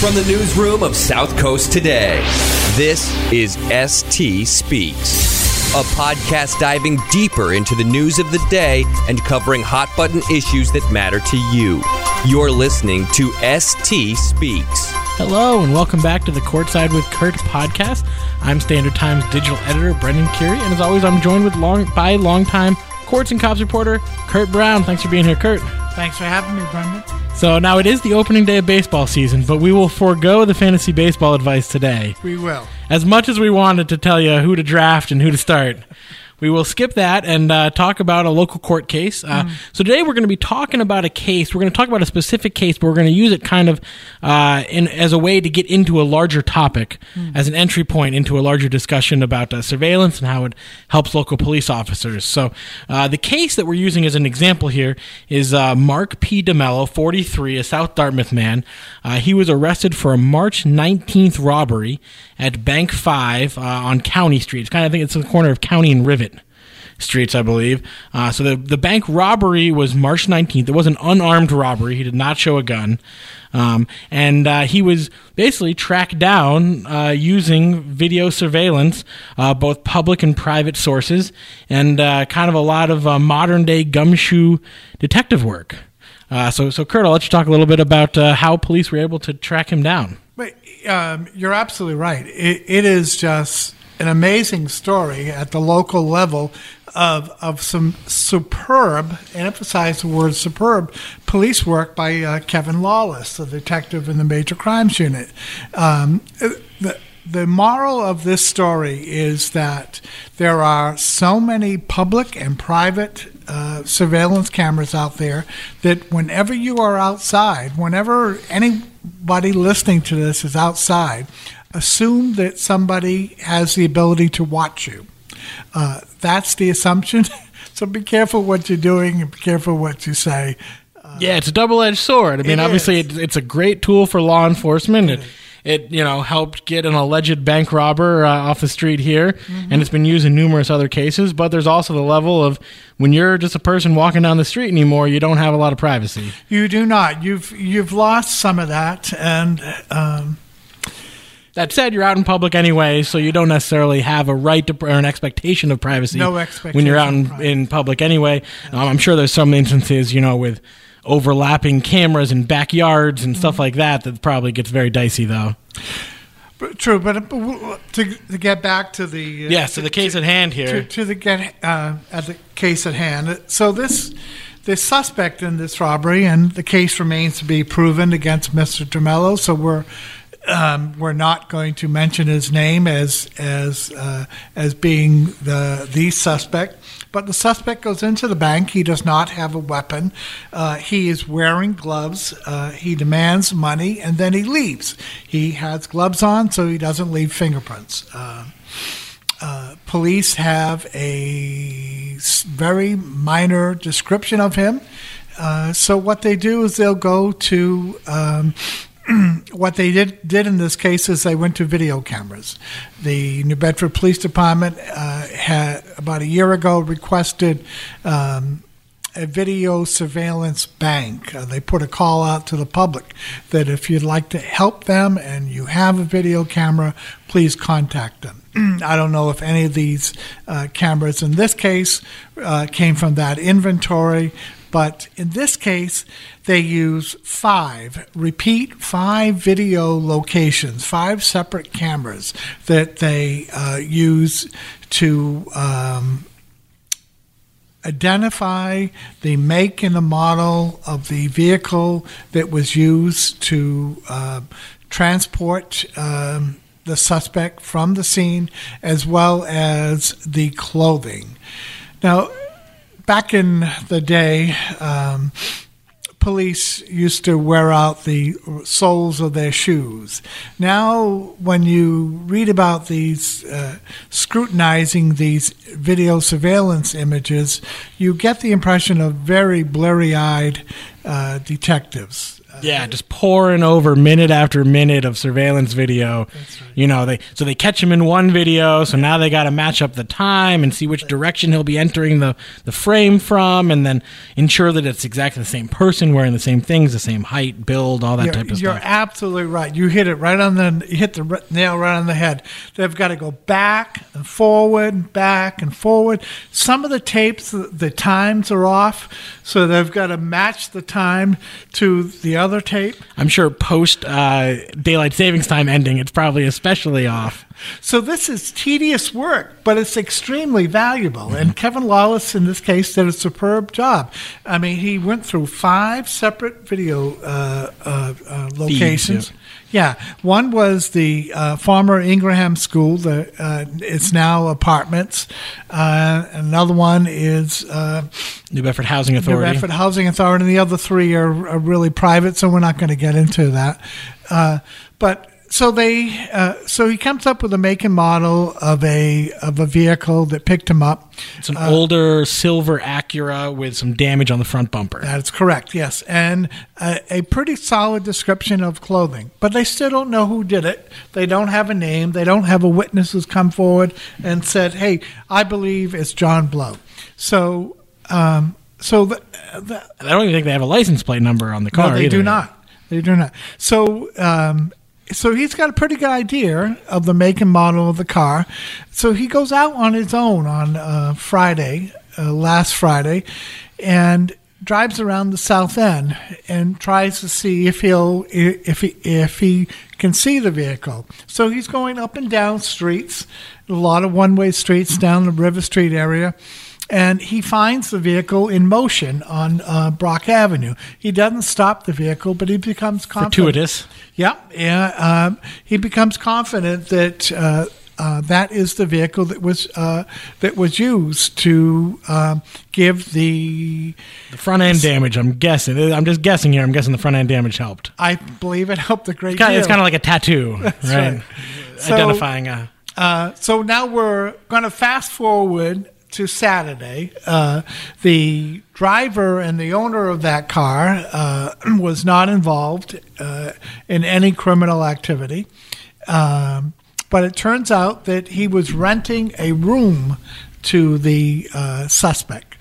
From the newsroom of South Coast Today, this is ST Speaks, a podcast diving deeper into the news of the day and covering hot button issues that matter to you. You're listening to ST Speaks. Hello, and welcome back to the Courtside with Curt podcast. I'm Standard Times digital editor Brendan Kurie, and as always, I'm joined with long by longtime Courts and Cops reporter Curt Brown. Thanks for being here, Curt. Thanks for having me, Brendan. So now it is the opening day of baseball season, but we will forego the fantasy baseball advice today. We will. As much as we wanted to tell you who to draft and who to start, we will skip that and uh, talk about a local court case. Uh, mm. So today we're going to be talking about a case. We're going to talk about a specific case, but we're going to use it kind of uh, in, as a way to get into a larger topic, mm. as an entry point into a larger discussion about uh, surveillance and how it helps local police officers. So uh, the case that we're using as an example here is uh, Mark P. Demelo, 43, a South Dartmouth man. he was arrested for a March 19th robbery at Bank 5 on County Street. It's kind of, I think it's the corner of County and Rivet streets, I believe. Uh, so the the bank robbery was March 19th. It was an unarmed robbery. He did not show a gun, um, and uh, he was basically tracked down uh, using video surveillance, uh, both public and private sources, and uh, kind of a lot of uh, modern day gumshoe detective work. so, so Curt, I'll let you talk a little bit about how police were able to track him down. But um, you're absolutely right. It, it is just an amazing story at the local level of, of some superb, emphasize the word superb, police work by uh, Kevin Lawless, the detective in the Major Crimes Unit. Um, the, the moral of this story is that there are so many public and private uh, surveillance cameras out there that whenever you are outside, whenever anybody listening to this is outside, assume that somebody has the ability to watch you. Uh, that's the assumption. so be careful what you're doing and be careful what you say. Uh, yeah, it's a double edged sword. I mean, obviously, it, it's a great tool for law enforcement. It, it, you know helped get an alleged bank robber uh, off the street here, mm-hmm. and it's been used in numerous other cases. But there's also the level of when you're just a person walking down the street anymore, you don't have a lot of privacy. You do not. You've you've lost some of that, and. Um, that said, you're out in public anyway, so you don't necessarily have a right to or an expectation of privacy. No expectation when you're out in, in public anyway. Um, I'm sure there's some instances, you know, with overlapping cameras in backyards and stuff mm-hmm. like that that probably gets very dicey, though. True, but to, to get back to the uh, yes, to, to the case to, at hand here, to, to the get uh, at the case at hand. So this the suspect in this robbery, and the case remains to be proven against Mr. Demelo. So we're um, we're not going to mention his name as as uh, as being the the suspect. But the suspect goes into the bank. He does not have a weapon. Uh, he is wearing gloves. Uh, he demands money, and then he leaves. He has gloves on, so he doesn't leave fingerprints. Uh, uh police have a very minor description of him. Uh, so what they do is they'll go to um, what they did did in this case is they went to video cameras. The New Bedford Police Department uh, had about a year ago requested. Um, a video surveillance bank. Uh, they put a call out to the public that if you'd like to help them and you have a video camera, please contact them. I don't know if any of these uh, cameras in this case uh, came from that inventory, but in this case, they use five, repeat five video locations, five separate cameras that they uh, use to um, identify the make and the model of the vehicle that was used to uh, transport. Um, the suspect from the scene as well as the clothing. Now, back in the day, um, police used to wear out the soles of their shoes. Now, when you read about these uh, scrutinizing these video surveillance images, you get the impression of very blurry eyed uh, detectives. Yeah, just pouring over minute after minute of surveillance video. You know, they so they catch him in one video, so now they got to match up the time and see which direction he'll be entering the the frame from, and then ensure that it's exactly the same person wearing the same things, the same height, build, all that You're, type of stuff. you're absolutely right. You hit it right on the you hit the nail right on the head. They've got to go back and forward, back and forward. Some of the tapes, the, the times are off, so they've got to match the time to the other tape. I'm sure post uh, daylight savings time ending, it's probably especially off. So this is tedious work, but it's extremely valuable. And Kevin Lawless, in this case, did a superb job. I mean, he went through five separate video uh, uh, uh, locations. yeah. one was the uh, former Ingraham School. The uh, it's now apartments. Uh, another one is uh, New Bedford Housing Authority. New. Bedford Housing Authority, and the other three are, are really private, so we're not going to get into that. Uh, but so they, uh, so he comes up with a make and model of a of a vehicle that picked him up. It's an older silver Acura with some damage on the front bumper. That's correct, yes, and a, a pretty solid description of clothing. But they still don't know who did it. They don't have a name. They don't have a witness who's come forward and said, "Hey, I believe it's John Blow." So, um, so the, the, I don't even think they have a license plate number on the car. No, they either. do not. They do not. So, um, so he's got a pretty good idea of the make and model of the car. So he goes out on his own on uh, Friday, uh, last Friday, and drives around the south end and tries to see if he'll if he if he can see the vehicle. So he's going up and down streets, a lot of one way streets down the River Street area and he finds the vehicle in motion on uh, Brock Avenue. He doesn't stop the vehicle, but he becomes confident. Fortuitous. Yeah, yeah. Um, he becomes confident that uh, uh, that is the vehicle that was uh, that was used to um, give the. The front end damage, I'm guessing. I'm just guessing here. I'm guessing the front end damage helped. I believe it helped a great It's kind, deal. of, it's kind of like a tattoo, right? right. So- Identifying a. Uh, so now we're going to fast forward to Saturday. Uh, the driver and the owner of that car uh, was not involved uh, in any criminal activity. Um, but it turns out that he was renting a room to the uh, suspect.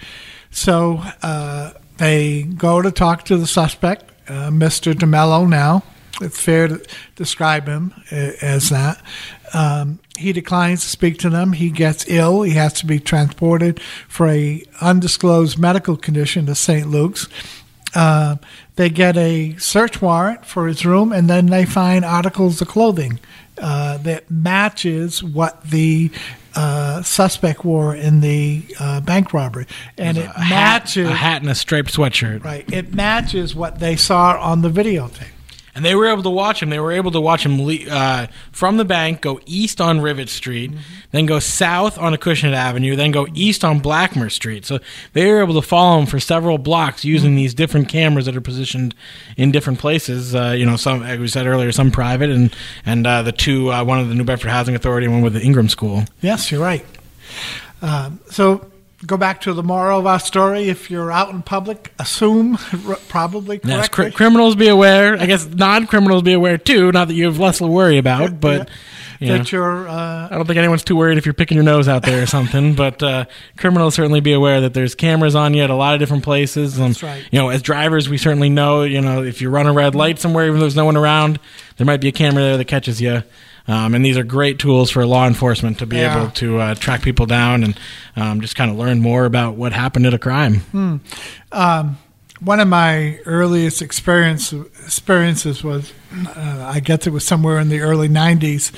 So uh, they go to talk to the suspect, uh, Mr. Demelo now. It's fair to describe him uh, as that. Um, he declines to speak to them. He gets ill. He has to be transported for a undisclosed medical condition to St. Luke's. Uh, they get a search warrant for his room, and then they find articles of clothing uh, that matches what the uh, suspect wore in the uh, bank robbery, and it a hat, matches a hat and a striped sweatshirt. right. It matches what they saw on the videotape. And they were able to watch him. They were able to watch him le- uh, from the bank go east on Rivet Street, then go south on Acushnet Avenue, then go east on Blackmer Street. So they were able to follow him for several blocks using these different cameras that are positioned in different places. Uh, you know, some as we said earlier, some private, and and uh, the two, uh, one of the New Bedford Housing Authority, and one with the Ingraham School. Yes, you're right. Um, so go back to the moral of our story. If you're out in public, assume probably Yes, cr- criminals be aware. I guess non-criminals be aware too. Not that you have less to worry about, but. you know. that you're uh, I don't think anyone's too worried if you're picking your nose out there or something. But uh, criminals certainly be aware that there's cameras on you at a lot of different places. Um, That's right. You know, as drivers, we certainly know. You know, if you run a red light somewhere, even though there's no one around, there might be a camera there that catches you. Um, and these are great tools for law enforcement to be Yeah. able to uh, track people down and um, just kind of learn more about what happened at a crime. one of my earliest experience experiences was uh, I guess it was somewhere in the early '90s.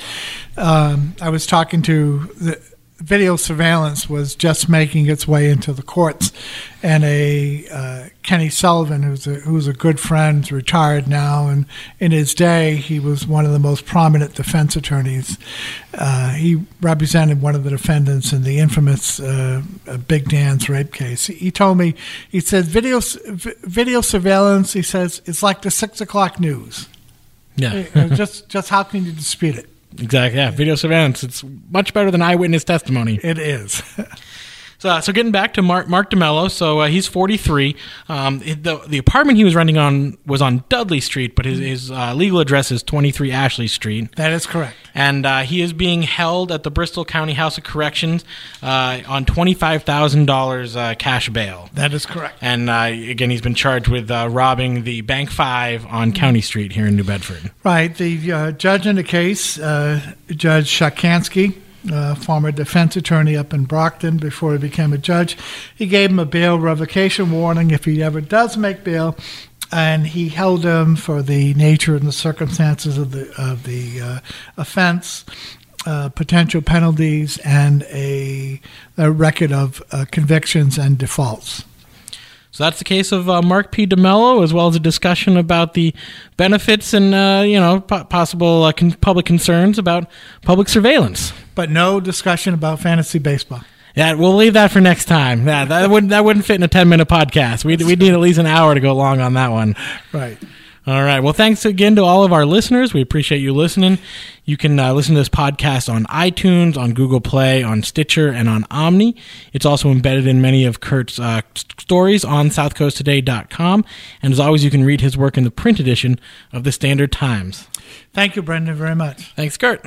Um, I was talking to the video surveillance was just making its way into the courts, and a uh, Kenny Sullivan, who's a who's a good friend, retired now, and in his day he was one of the most prominent defense attorneys. Uh, he represented one of the defendants in the infamous uh, Big Dan's rape case. He, he told me, he said, video video surveillance. He says it's like the six o'clock news. Yeah. Just just how can you dispute it? Exactly. Yeah. Video surveillance. It's much better than eyewitness testimony. It is. So, uh, so getting back to Mark Mark Demelo, so uh, he's 43. Um, the the apartment he was renting on was on Dudley Street, but his, his uh, legal address is 23 Ashley Street. That is correct. And uh, he is being held at the Bristol County House of Corrections uh, on $25,000 uh, cash bail. That is correct. And again, he's been charged with robbing the Bank Five on County Street here in New Bedford. Right. The judge in the case, Judge Shakansky, uh, former defense attorney up in Brockton before he became a judge. He gave him a bail revocation warning if he ever does make bail, and he held him for the nature and the circumstances of the of the uh, offense. Uh, potential penalties and a, a record of uh, convictions and defaults. So that's the case of uh, Mark P. Demelo, as well as a discussion about the benefits and uh, you know po- possible uh, con- public concerns about public surveillance. But no discussion about fantasy baseball. Yeah, we'll leave that for next time. Yeah, that wouldn't that wouldn't fit in a ten minute podcast. We we need at least an hour to go long on that one. Right. All right. Well, thanks again to all of our listeners. We appreciate you listening. You can uh, listen to this podcast on iTunes, on Google Play, on Stitcher, and on Omny. It's also embedded in many of Curt's uh, stories on SouthCoastToday.com. And as always, you can read his work in the print edition of the Standard Times. Thank you, Brendan, very much. Thanks, Curt.